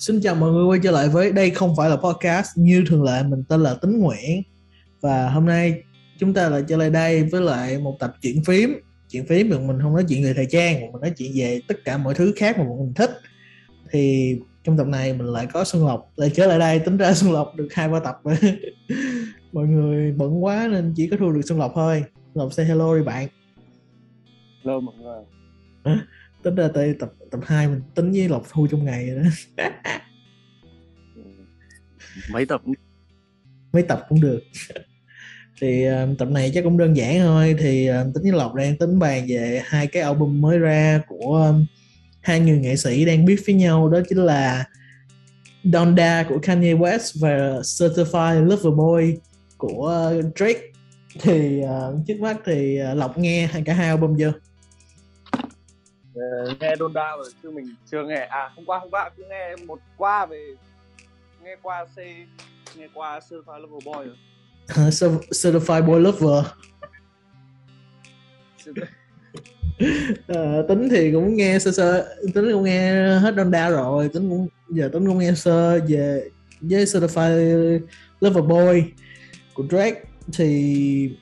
Xin chào mọi người quay trở lại với đây không phải là podcast. Như thường lệ mình tên là Tính Nguyễn. Và hôm nay chúng ta lại trở lại đây với lại một tập chuyện phím. Chuyện phím mà mình không nói chuyện về thời trang mà mình nói chuyện về tất cả mọi thứ khác mà mình thích. Thì trong tập này mình lại có Xuân Lộc. Lại trở lại đây tính ra Xuân Lộc được hai ba tập rồi. Mọi người bận quá nên chỉ có thu được Xuân Lộc thôi. Lộc say hello đi bạn. Hello mọi người. Tính ra tới tập tập 2 mình tính với lộc thu trong ngày rồi đó. Mấy tập mấy tập cũng được. Thì uh, tập này chắc cũng đơn giản thôi. Thì uh, tính với lộc đang tính bàn về hai cái album mới ra của um, hai người nghệ sĩ đang biết với nhau. Đó chính là Donda của Kanye West và Certified Lover Boy của Drake. Thì uh, trước mắt thì uh, lộc nghe hai cả hai album chưa nghe đôn đa rồi chứ mình chưa nghe. À hôm qua hôm qua cứ nghe một qua về nghe qua C nghe qua Certified Lover Boy rồi. Certified Boy Lover. À, tính thì cũng nghe sơ sơ tính cũng nghe hết Donda rồi tính cũng giờ tính cũng nghe sơ về với Certified Lover Boy của Drake. Thì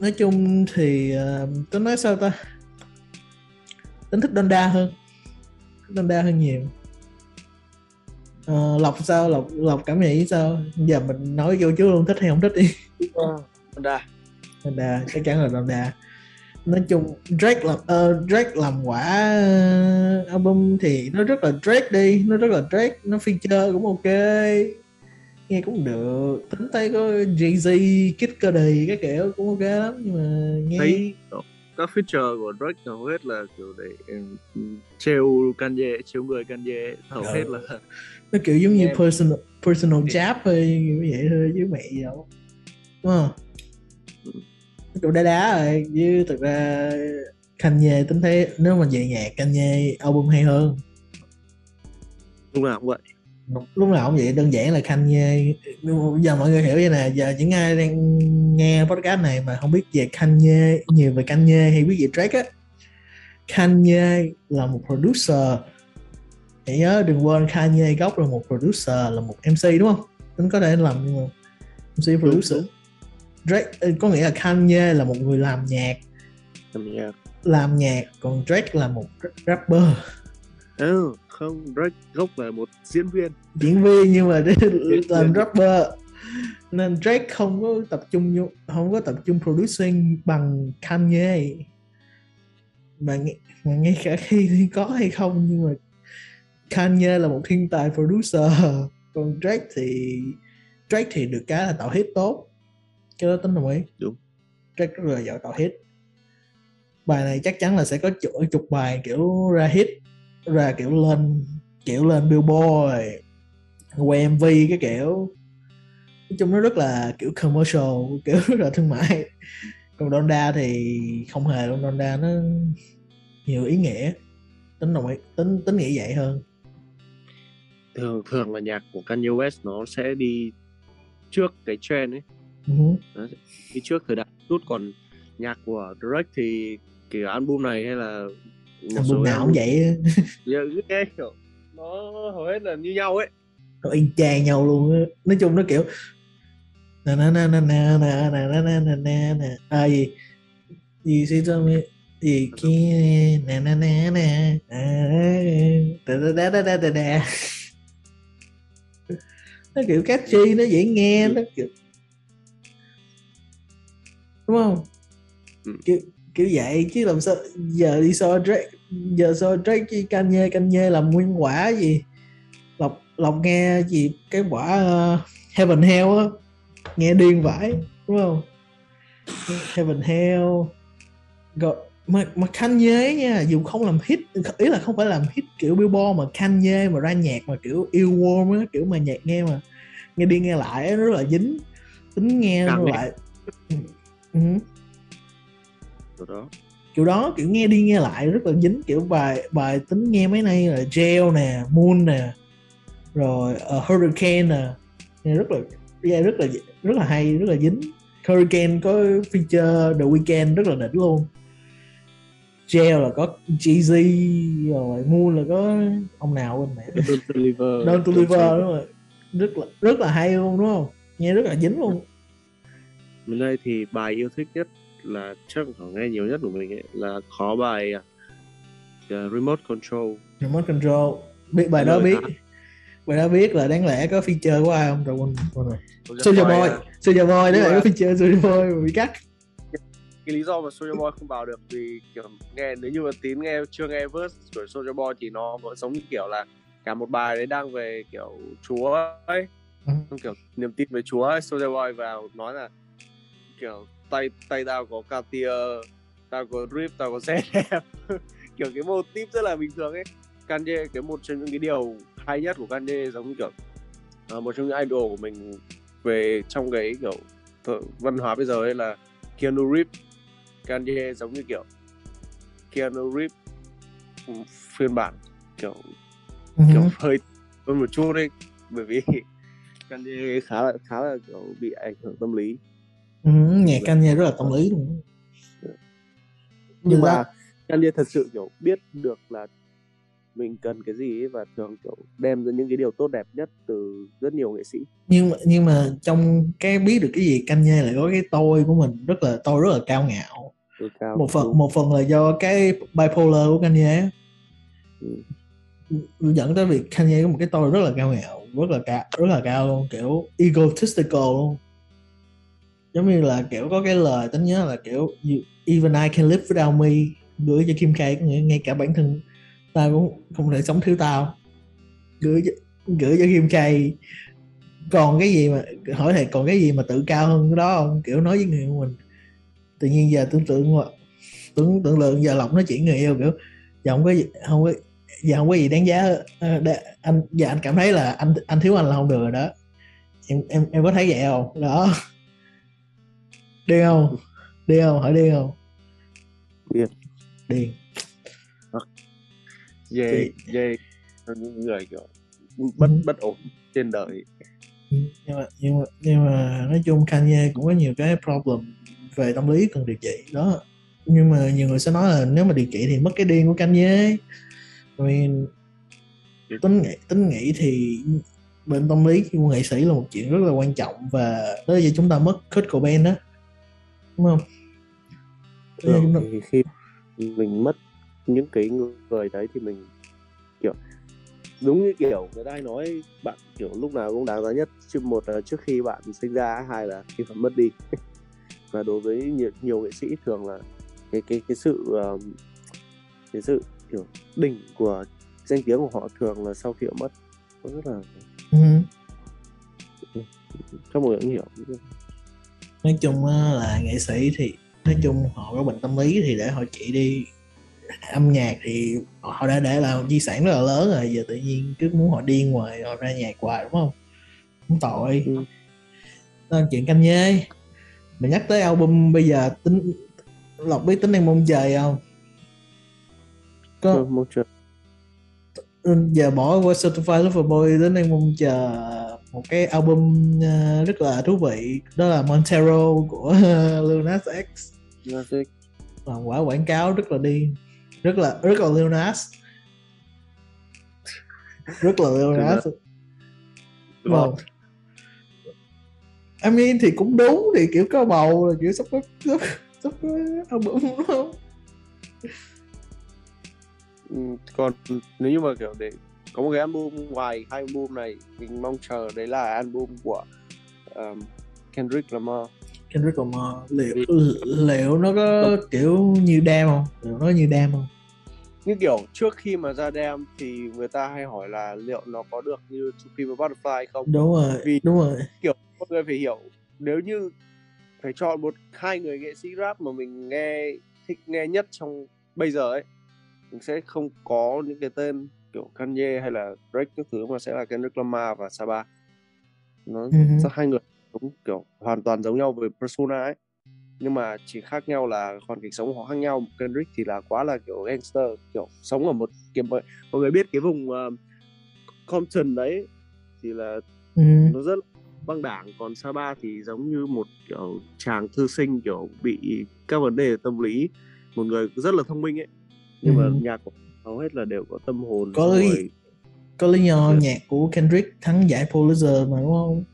nói chung thì uh, tính nói sao ta tính thích Donda hơn. Donda hơn nhiều. Uh, lộc sao? Lộc lộc cảm nghĩ sao? Giờ mình nói vô chú luôn thích hay không thích đi. Donda. Donda chắc chắn là Donda. Nói chung Drake làm uh, Drake làm quả uh, album thì nó rất là Drake đi. Nó rất là Drake. Nó feature cũng ok. Nghe cũng được. Tính thấy có Jay-Z Kid Cudi cái kiểu cũng ok lắm nhưng mà nghe thấy các feature của Drake hầu hết là kiểu để trêu Kanye trêu người Kanye hầu ừ. hết là nó kiểu giống như personal personal jab thôi như vậy thôi chứ mẹ gì đâu đúng không ừ. kiểu đá đá rồi chứ thực ra Kanye tính thấy nếu mà về nhạc Kanye album hay hơn lúc nào cũng vậy lúc nào cũng vậy đơn giản là Kanye. Giờ mọi người hiểu vậy nè giờ những ai đang nghe podcast này mà không biết về Kanye nhiều về Kanye hay biết về Drake á Kanye là một producer. Hãy nhớ đừng quên Kanye gốc là một producer là một MC đúng không? Tính có thể làm nhưng mà MC producer. Drake ờ, có nghĩa là Kanye là một người làm nhạc. Làm nhạc. Làm nhạc còn Drake là một rapper ừ không Drake gốc là một diễn viên. Diễn viên nhưng mà làm rapper. Nên Drake không có tập trung không có tập trung producing bằng Kanye. Mà nghe, mà ngay cả khi có hay không nhưng mà Kanye là một thiên tài producer. Còn Drake thì Drake thì được cái là tạo hit tốt. Cái đó tính đồng ý. Đúng. Drake rất là giỏi tạo hit bài này chắc chắn là sẽ có chục, chục bài kiểu ra hit ra kiểu lên kiểu lên billboard quay mv cái kiểu. Nói chung nó rất là kiểu commercial kiểu rất là thương mại. Còn Donda thì không hề luôn Donda nó nhiều ý nghĩa. Tính đồng ý tính tính nghĩ vậy hơn. Thường thường là nhạc của Kanye West nó sẽ đi trước cái trend ấy. Uh-huh. đi trước thời đại. Chút còn nhạc của Drake thì kiểu album này hay là một album nào cũng vậy giờ nghe kiểu nó hầu hết là như nhau ấy nó y chang nhau luôn nói chung nó kiểu na na na na na na na na na na na à gì gì xin cho mi gì kia na na na na da da da da da da nó kiểu catchy nó dễ nghe nó kiểu đúng không ừ. kiểu kiểu vậy chứ làm sao giờ đi so Drake giờ so Drake với Kanye Kanye làm nguyên quả gì? Lọc lọc nghe gì cái quả uh, Heaven Hell á. Nghe điên vãi đúng không? Heaven Hell. Rồi mà mà Kanye nha dù không làm hit ý là không phải làm hit kiểu Billboard mà Kanye mà ra nhạc mà kiểu yêu warm á kiểu mà nhạc nghe mà nghe đi nghe lại rất là dính. Tính nghe Càng lại. Uh-huh. đó kiểu đó kiểu nghe đi nghe lại rất là dính kiểu bài bài tính nghe mấy nay là gel nè moon nè rồi uh, hurricane nè. Nghe rất là nghe rất là rất là hay rất là dính. Hurricane có feature the weekend rất là đỉnh luôn. Gel là có Jeezy rồi Moon là có ông nào bên mẹ. Don't Deliver. Don't Deliver đúng rồi. Rất là rất là hay luôn đúng không? Nghe rất là dính luôn. Bên đây thì bài yêu thích nhất là chắc phải nghe nhiều nhất của mình ấy, là có bài uh, Remote Control. Remote Control. Biết bài đó biết. bài đó biết là đáng lẽ có feature của ai không? Rồi quên quên rồi. Soldier Boy. Soldier Boy đấy là có feature Soldier Boy bị cắt. Cái lý do mà Soldier Boy không vào được vì kiểu nghe nếu như mà tín nghe chưa nghe verse của Soldier Boy thì nó vẫn giống như kiểu là cả một bài đấy đang về kiểu chúa ấy. Ừ. kiểu niềm tin về chúa ấy Soldier Boy vào nói là kiểu tay tay tao có Cartier tao có drip tao có đẹp kiểu cái mô típ rất là bình thường ấy. Kanye cái một trong những cái điều hay nhất của Kanye giống như kiểu uh, một trong những idol của mình về trong cái kiểu văn hóa bây giờ ấy là Keanu Reeves. Kanye giống như kiểu Keanu Reeves phiên bản kiểu uh-huh. kiểu hơi hơn một chút đấy bởi vì Kanye khá là khá là kiểu bị ảnh hưởng tâm lý uh-huh. nhạc Kanye rất là tâm lý luôn nhưng mà Kanye thật sự kiểu biết được là mình cần cái gì ấy và thường kiểu đem ra những cái điều tốt đẹp nhất từ rất nhiều nghệ sĩ nhưng mà nhưng mà trong cái biết được cái gì Kanye lại có cái tôi của mình rất là tôi rất là cao ngạo cao, một phần đúng. một phần là do cái bipolar của Kanye ừ. dẫn tới việc Kanye có một cái tôi rất là cao ngạo rất là cao rất là cao luôn kiểu egotistical luôn giống như là kiểu có cái lời tính nhớ là kiểu even I can live without me gửi cho Kim K có nghĩa ngay cả bản thân ta cũng không thể sống thiếu tao. Gửi gửi cho Kim K. Còn cái gì mà hỏi thầy còn cái gì mà tự cao hơn cái đó không? Kiểu nói với người yêu mình. Tự nhiên giờ tưởng tượng tưởng tưởng lượng giờ lộc nói chuyện người yêu kiểu giờ không có gì không có giờ không có gì đáng giá à, anh giờ anh cảm thấy là anh anh thiếu anh là không được rồi đó. Em em em có thấy vậy không? Đó điên không điên không hỏi điên không điên điên về về những người kiểu bất bất ổn trên đời. Nhưng mà nhưng mà nhưng mà nói chung Kanye cũng có nhiều cái problem về tâm lý cần điều trị đó. Nhưng mà nhiều người sẽ nói là nếu mà điều trị thì mất cái điên của Kanye. Vì tính nghĩ tính nghĩ thì bệnh tâm lý của nghệ sĩ là một chuyện rất là quan trọng và đó giờ chúng ta mất Kurt Cobain đó đúng không? Ta... thì khi mình mất những cái người đấy thì mình kiểu đúng như kiểu người ta nói bạn kiểu lúc nào cũng đáng giá nhất chứ một là trước khi bạn sinh ra hai là khi bạn mất đi và đối với nhiều, nhiều nghệ sĩ thường là cái cái cái sự uh, cái sự kiểu đỉnh của danh tiếng của họ thường là sau khi họ mất nó rất là uh-huh. cho mọi người hiểu nói chung là nghệ sĩ thì nói chung họ có bệnh tâm lý thì để họ trị đi âm nhạc thì họ đã để là di sản rất là lớn rồi giờ tự nhiên cứ muốn họ điên ngoài họ ra nhạc hoài đúng không? Không tội. Ừ. đó chuyện canh nhê. Mình nhắc tới album bây giờ tính lộc biết tính đang mong chờ không? Có ừ, mong chờ. Ừ, giờ bỏ qua Certified Lover Boy đến đang mong chờ một cái album ờ, rất là thú vị. Đó là Montero của Lil Nas X. Làm quả quảng cáo rất là điên. Rất là rất là Lil Nas. Rất là Lil Nas. Vâng I mean thì cũng đúng thì kiểu có bầu là kiểu sắp có sắp, sắp có album đúng không? Ừ, còn nếu như mà kiểu để có một cái album ngoài hai album này mình mong chờ đấy là album của um, Kendrick Lamar. Kendrick Lamar liệu liệu nó có kiểu như đam không? Liệu nó như đam không? Như kiểu trước khi mà ra đam thì người ta hay hỏi là liệu nó có được như Be Butterfly không? Đúng rồi vì đúng rồi. kiểu mọi người phải hiểu nếu như phải chọn một hai người nghệ sĩ rap mà mình nghe thích nghe nhất trong bây giờ ấy mình sẽ không có những cái tên kiểu Kanye hay là Drake các thứ mà sẽ là Kendrick Lamar và Saba nó uh-huh. hai người cũng kiểu hoàn toàn giống nhau về persona ấy nhưng mà chỉ khác nhau là hoàn cảnh sống họ khác nhau Kendrick thì là quá là kiểu gangster kiểu sống ở một kiểu mọi người biết cái vùng uh, Compton đấy thì là ừ. nó rất băng đảng còn Saba thì giống như một kiểu chàng thư sinh kiểu bị các vấn đề tâm lý một người rất là thông minh ấy nhưng ừ. mà nhạc của hầu hết là đều có tâm hồn có lý. rồi... có lý do yeah. nhạc của Kendrick thắng giải Pulitzer mà đúng không?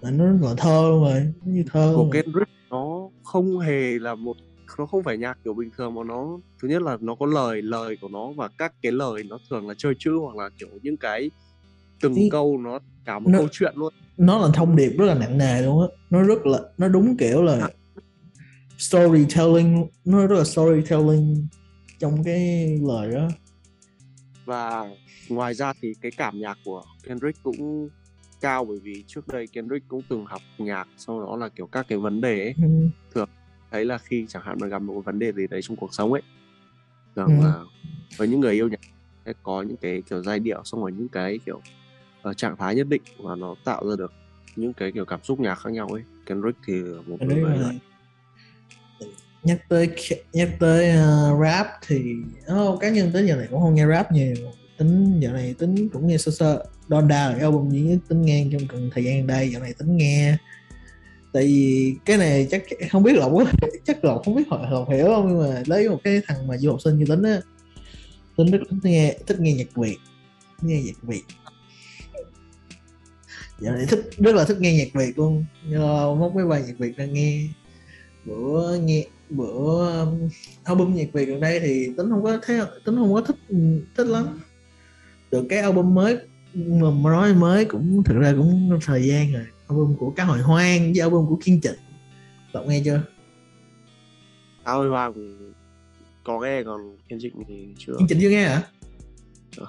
Là nó là thơ luôn rồi nó như thơ của Kendrick nó không hề là một nó không phải nhạc kiểu bình thường mà nó thứ nhất là nó có lời lời của nó và các cái lời nó thường là chơi chữ hoặc là kiểu những cái từng Ý, câu nó cả một nó, câu chuyện luôn. nó là thông điệp rất là nặng nề luôn á. Nó rất là nó đúng kiểu là à. storytelling nó rất là storytelling trong cái lời đó và ngoài ra thì cái cảm nhạc của Kendrick cũng cao bởi vì trước đây Kendrick cũng từng học nhạc sau đó là kiểu các cái vấn đề ấy ừ. thường thấy là khi chẳng hạn mà gặp một vấn đề gì đấy trong cuộc sống ấy rằng ừ. là với những người yêu nhạc sẽ có những cái kiểu giai điệu xong rồi những cái kiểu uh, trạng thái nhất định và nó tạo ra được những cái kiểu cảm xúc nhạc khác nhau ấy Kendrick thì một người vậy nhắc tới nhắc tới uh, rap thì oh, cá nhân tới giờ này cũng không nghe rap nhiều. Tính giờ này tính cũng nghe sơ sơ. Donda là album duy nhất tính nghe trong cần thời gian đây giờ này tính nghe. Tại vì cái này chắc không biết lộc chắc lộc không biết họ lộc hiểu không? Nhưng mà lấy một cái thằng mà du học sinh như tính á tính rất thích nghe thích nghe nhạc việt nghe nhạc việt. Giờ này thích rất là thích nghe nhạc việt luôn. Nhờ móc mấy bài nhạc việt ra nghe. Bữa nghe bữa um, album nhạc việt gần đây thì tính không có thấy tính không có thích thích lắm. Được cái album mới mà nói mới cũng thực ra cũng thời gian rồi. Album của cá hồi hoang với album của kiên trịnh. Đọc nghe chưa? Cá hồi hoang có nghe còn kiên trịnh thì chưa. Kiên trịnh chưa nghe hả?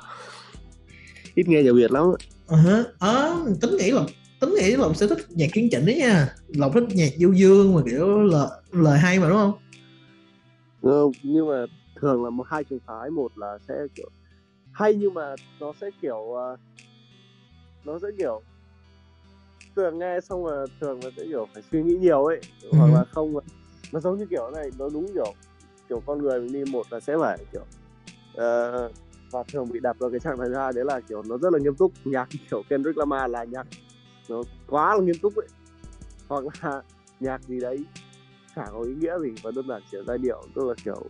Ít nghe nhiều việt lắm. Ờ uh à, tính nghĩ là tính nghĩ là sẽ thích nhạc kiên trịnh đấy nha. Lộc thích nhạc du dương mà kiểu lời lời hay mà đúng không? Ừ, nhưng mà thường là một hai trường phái. Một là sẽ kiểu hay nhưng mà nó sẽ kiểu uh, nó sẽ kiểu thường nghe xong mà thường là sẽ kiểu phải suy nghĩ nhiều ấy. Ừ. hoặc là không nó giống như kiểu này nó đúng kiểu kiểu con người mình đi. Một là sẽ phải kiểu uh, và thường bị đặt vào cái trạng thái hai đấy là kiểu nó rất là nghiêm túc. Nhạc kiểu Kendrick Lamar là nhạc nó quá là nghiêm túc ấy. Hoặc là nhạc gì đấy chả có ý nghĩa gì và đơn giản chỉ giai điệu tức là kiểu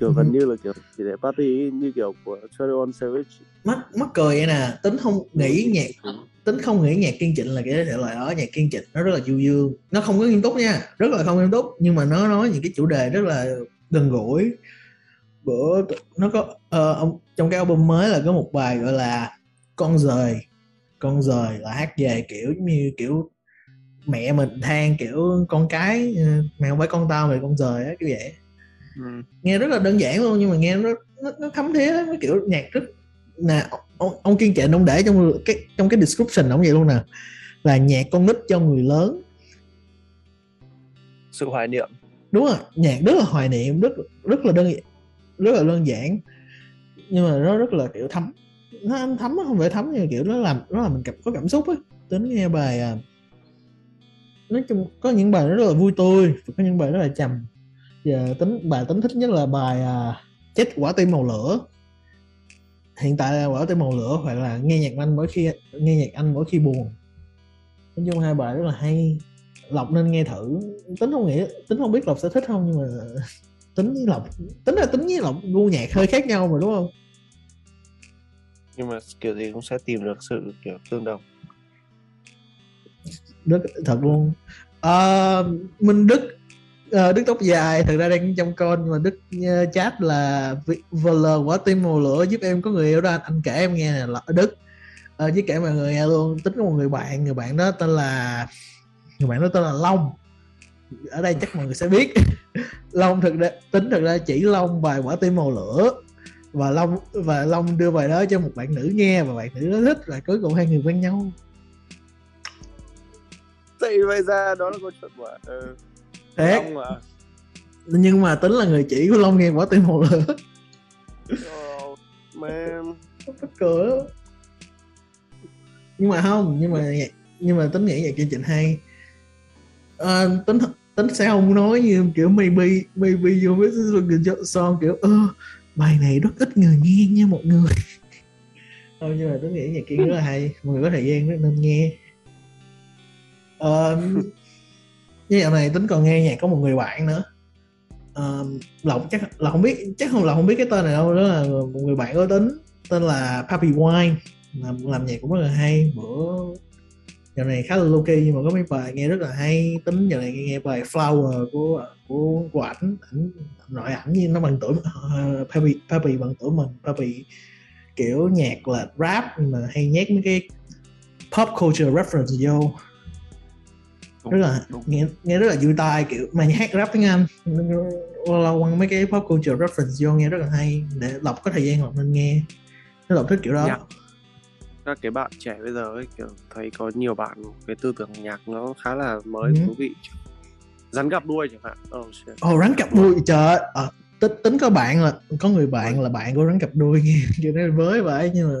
kiểu gần như là kiểu chỉ để party như kiểu của One Savage. Mắc mắc cười nè tính không nghĩ nhạc tính không nghĩ nhạc kiên trịnh là cái thể loại đó nhạc kiên trịnh nó rất là du dương. Nó không có nghiêm túc nha rất là không nghiêm túc nhưng mà nó nói những cái chủ đề rất là gần gũi. Bữa nó có uh, ông trong cái album mới là có một bài gọi là con rời con rời là hát về kiểu như kiểu mẹ mình than kiểu con cái ờ, mẹ không phải con tao mày con rời á kiểu vậy. Ừ. nghe rất là đơn giản luôn nhưng mà nghe nó nó, nó thấm thía cái kiểu nhạc rất nè ông, ông kiên trịnh ông để trong cái trong cái description ông vậy luôn nè là nhạc con nít cho người lớn. Sự hoài niệm. Đúng rồi nhạc rất là hoài niệm rất rất là đơn rất là đơn giản nhưng mà nó rất là kiểu thấm nó thấm nó không phải thấm nhưng kiểu nó làm nó làm mình cảm có cảm xúc á. Tính nghe bài à, nói chung có những bài nó rất là vui tươi có những bài rất là trầm. Và tính bài tính thích nhất là bài à, chết quả tim màu lửa. Hiện tại là quả tim màu lửa hoặc là nghe nhạc anh mỗi khi nghe nhạc anh mỗi khi buồn. Nói chung hai bài rất là hay. Lộc nên nghe thử. Tính không nghĩ tính không biết lộc sẽ thích không nhưng mà tính với lộc tính là tính với lộc gu nhạc hơi khác nhau mà đúng không? Nhưng mà kiểu gì cũng sẽ tìm được sự kiểu tương đồng. Đức thật luôn. Ờ, à, minh đức à, đức tóc dài thật ra đang trong con nhưng mà đức ờ, uh, chat là vl quả tim màu lửa giúp em có người yêu đó anh, anh kể em nghe là đức. À, với kể mọi người nghe luôn. Tính có một người bạn người bạn đó tên là người bạn đó tên là long. Ở đây chắc mọi người sẽ biết. Long thực ra tính thực ra chỉ long bài quả tim màu lửa và long và long đưa bài đó cho một bạn nữ nghe và bạn nữ đó thích là cuối cùng hai người quen nhau. Thì bây giờ đó là câu chuyện của ừ thế mà. nhưng mà tính là người chỉ của long nghe quả tim một lửa oh, man. Cười. Nhưng mà không nhưng mà nhưng mà tính nghĩ nhạc chương trình hay. À, tính tính sẽ không nói như kiểu maybe maybe vô với son kiểu ơ bài này rất ít người nghe nha mọi người. Thôi nhưng mà tính nghĩ nhạc kiến rất là hay. Mọi người có thời gian rất nên nghe. Um, với dạo này tính còn nghe nhạc có một người bạn nữa. Um, lộc chắc là không biết chắc không là không biết cái tên này đâu đó là một người bạn có tính tên là Papi Wine. Làm làm nhạc cũng rất là hay. Bữa giờ này khá là low key nhưng mà có mấy bài nghe rất là hay. Tính giờ này nghe bài Flower của của của ảnh ảnh nội ảnh như nó bằng tuổi uh, Papi Papi bằng tuổi mình. Papi kiểu nhạc là rap nhưng mà hay nhét mấy cái pop culture reference vô. Rất là nghe nghe rất là vui tai kiểu mà hát rap tiếng Anh. Lâu quăng mấy cái pop culture reference vô nghe rất là hay. Để lọc có thời gian lọc nên nghe. Nó lọc thích kiểu đó. Nhạc. Các cái bạn trẻ bây giờ ấy kiểu thấy có nhiều bạn cái tư tưởng nhạc nó khá là mới ừ. thú vị rắn gặp đuôi chẳng hạn. Oh, oh rắn cặp đuôi trời à, tính tính có bạn là có người bạn là bạn của rắn cặp đuôi nghe kiểu nó với vậy nhưng mà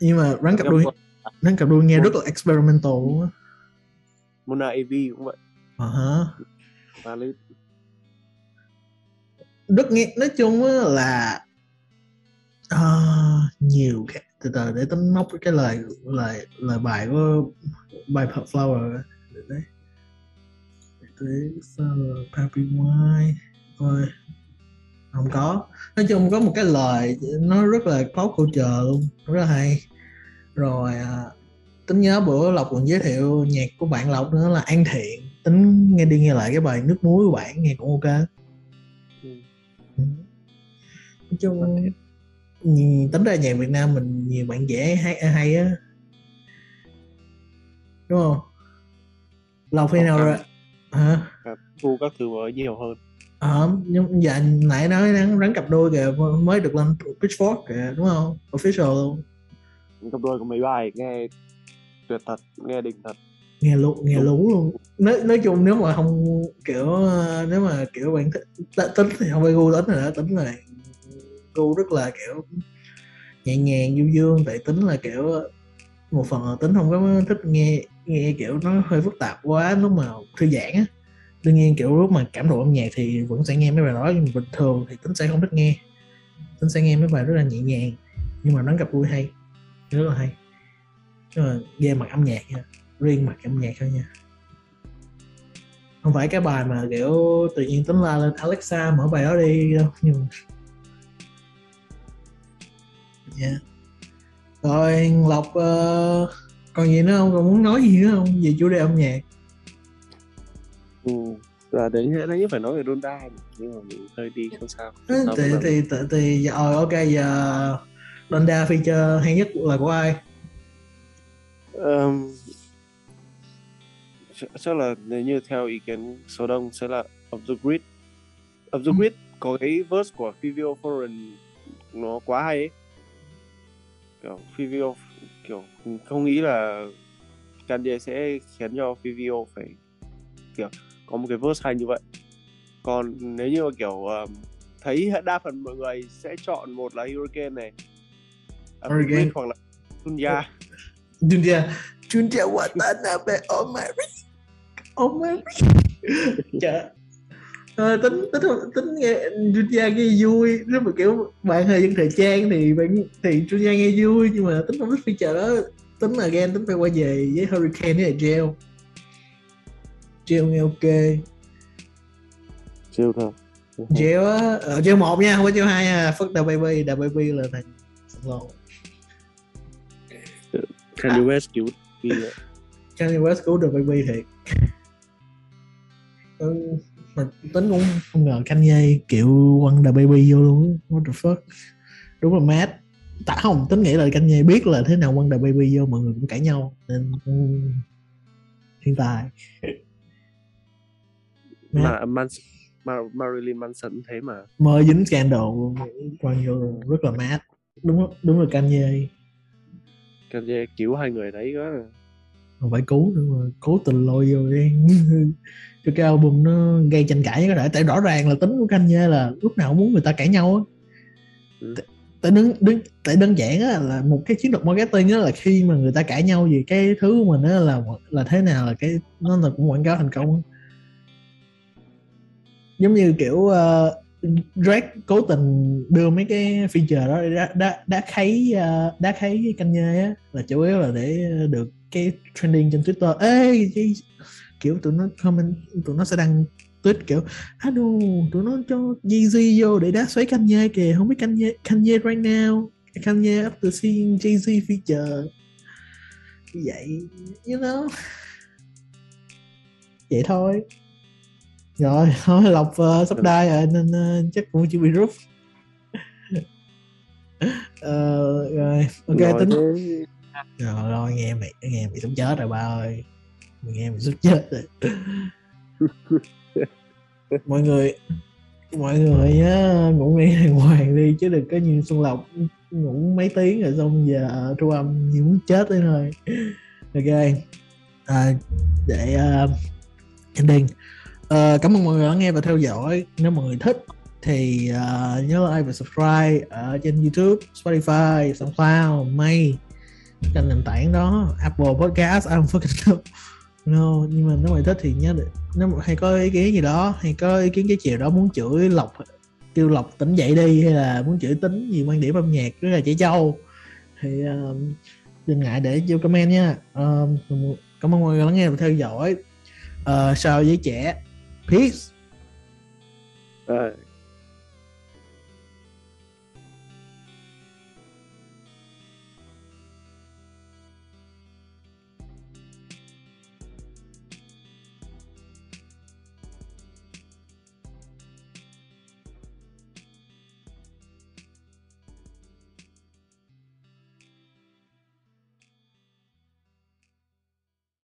nhưng mà rắn cặp đuôi rắn cặp đuôi nghe rất là experimental luôn á. Mona AV cũng vậy. À uh -huh. rất nghe nói chung là uh, nhiều cái từ từ để tính móc cái lời lời lời bài của bài flower đấy đấy Papi White thôi không có nói chung có một cái lời nó rất là pop culture luôn rất là hay rồi à, tính nhớ bữa lộc còn giới thiệu nhạc của bạn lộc nữa là an thiện tính nghe đi nghe lại cái bài nước muối của bạn nghe cũng ok ừ. ừ. nói chung. Tính ra nhạc việt nam mình nhiều bạn trẻ hay hay á. Đúng không? Lộc khi nào rồi? Hả? Thu các thứ mới nhiều hơn. Ờ à, nhưng dạ nãy nói rắn rắn cặp đôi kìa mới được lên pitchfork kìa đúng không? Official luôn. Cặp đôi có mấy bài nghe tuyệt thật nghe đỉnh thật. Nghe lú nghe lú luôn. Nói nói chung nếu mà không kiểu nếu mà kiểu bạn thích tính thì không phải gu tính rồi đó tính là cô rất là, kiểu, nhẹ nhàng, du dương, tại tính là, kiểu, một phần là tính không có thích nghe nghe, kiểu, nó hơi phức tạp quá lúc mà thư giãn á. Đương nhiên, kiểu, lúc mà cảm thụ âm nhạc thì vẫn sẽ nghe mấy bài đó, nhưng bình thường thì tính sẽ không thích nghe. Tính sẽ nghe mấy bài rất là nhẹ nhàng, nhưng mà nó gặp vui hay, rất là hay. Nhưng mà về mặt âm nhạc nha, riêng mặt âm nhạc thôi nha. Không phải cái bài mà, kiểu, tự nhiên tính la lên, Alexa, mở bài đó đi đâu, nhưng mà yeah. rồi lộc uh, còn gì nữa không? Còn muốn nói gì nữa không? Về chủ đề âm nhạc. Ừ là đến đấy phải nói về Donda nhưng mà mình hơi đi không sao. Thì thì thì, thì rồi ok giờ Donda feature hay nhất là của ai? Um, chắc là nếu như theo ý kiến số đông sẽ là of the grid of the grid có cái verse của Fivio Foreign nó quá hay ấy kiểu Fivio kiểu không nghĩ là Kanye sẽ khiến cho Fivio phải kiểu có một cái verse hay như vậy. Còn nếu như mà kiểu um, thấy đa phần mọi người sẽ chọn một là Hurricane này. Hurricane hoặc là Dunya Dunya Dunya Watanabe Omari Omari trời à, tính tính tính nghe Junya nghe vui. Nếu mà kiểu bạn hơi dân thời trang thì bạn thì Junya nghe vui nhưng mà tính không thích feature đó tính là again tính phải quay về với Hurricane với là Gel Gel nghe ok. Gel thôi. Gel á ở Gel một nha không có Gel hai nha. Fuck the baby the baby là thằng solo. Kanye West cứu Kanye West cứu the baby thiệt. Ừ, mà tính cũng không ngờ Kanye kiểu quăng the baby vô luôn what the fuck? Đúng là mad tại không tính nghĩ là Kanye biết là thế nào quăng the baby vô mọi người cũng cãi nhau nên thiên tài. Mà Manson mà Marilyn Manson thế mà. Mới dính scandal quăng vô rất là mad đúng đúng là Kanye. Kanye cứu hai người đấy đó không phải cứu nữa mà cố tình lôi vô đi cho cái album nó gây tranh cãi có thể. Tại rõ ràng là tính của Kanye là lúc nào cũng muốn người ta cãi nhau á. Ừ. tại đơn, đơn tại đơn giản á là một cái chiến lược marketing á là khi mà người ta cãi nhau về cái thứ của mình á là là thế nào là cái nó là cũng quảng cáo thành công giống như kiểu uh, Drake cố tình đưa mấy cái feature đó đá đá đá kháy uh, đá kháy Kanye á. Là chủ yếu là để được cái trending trên Twitter. Ê kiểu tụi nó comment tụi nó sẽ đăng tweet kiểu no tụi nó cho Jay-Z vô để đá xoáy Kanye kìa không biết Kanye Kanye right now Kanye after seeing Jay-Z feature. Vậy you know. Vậy thôi. Rồi thôi lọc uh, sắp đai rồi nên uh, chắc cũng chưa bị rút. Uh, rồi ok rồi tính. thế... rồi rồi nghe mày nghe mày sắp chết rồi ba ơi mày nghe mày sắp chết rồi. Mọi người mọi người nhá ngủ nghỉ đàng hoàng đi chứ đừng có như xuân lộc ngủ mấy tiếng rồi xong giờ tru âm như muốn chết đấy thôi. Ok à, để uh, ending uh, cảm ơn mọi người đã nghe và theo dõi. Nếu mọi người thích thì uh, nhớ like và subscribe ở trên YouTube, Spotify, SoundCloud, May trên nền tảng đó Apple Podcast, I don't fucking know no nhưng mà nếu mày thích thì nhớ nếu mà hay có ý kiến gì đó hay có ý kiến cái chiều đó muốn chửi lộc kêu lộc tỉnh dậy đi hay là muốn chửi tính gì quan điểm âm nhạc rất là trẻ trâu thì uh, đừng ngại để vô comment nha. Uh, cảm ơn mọi người lắng nghe và theo dõi. Uh, sao với trẻ? Peace. Uh.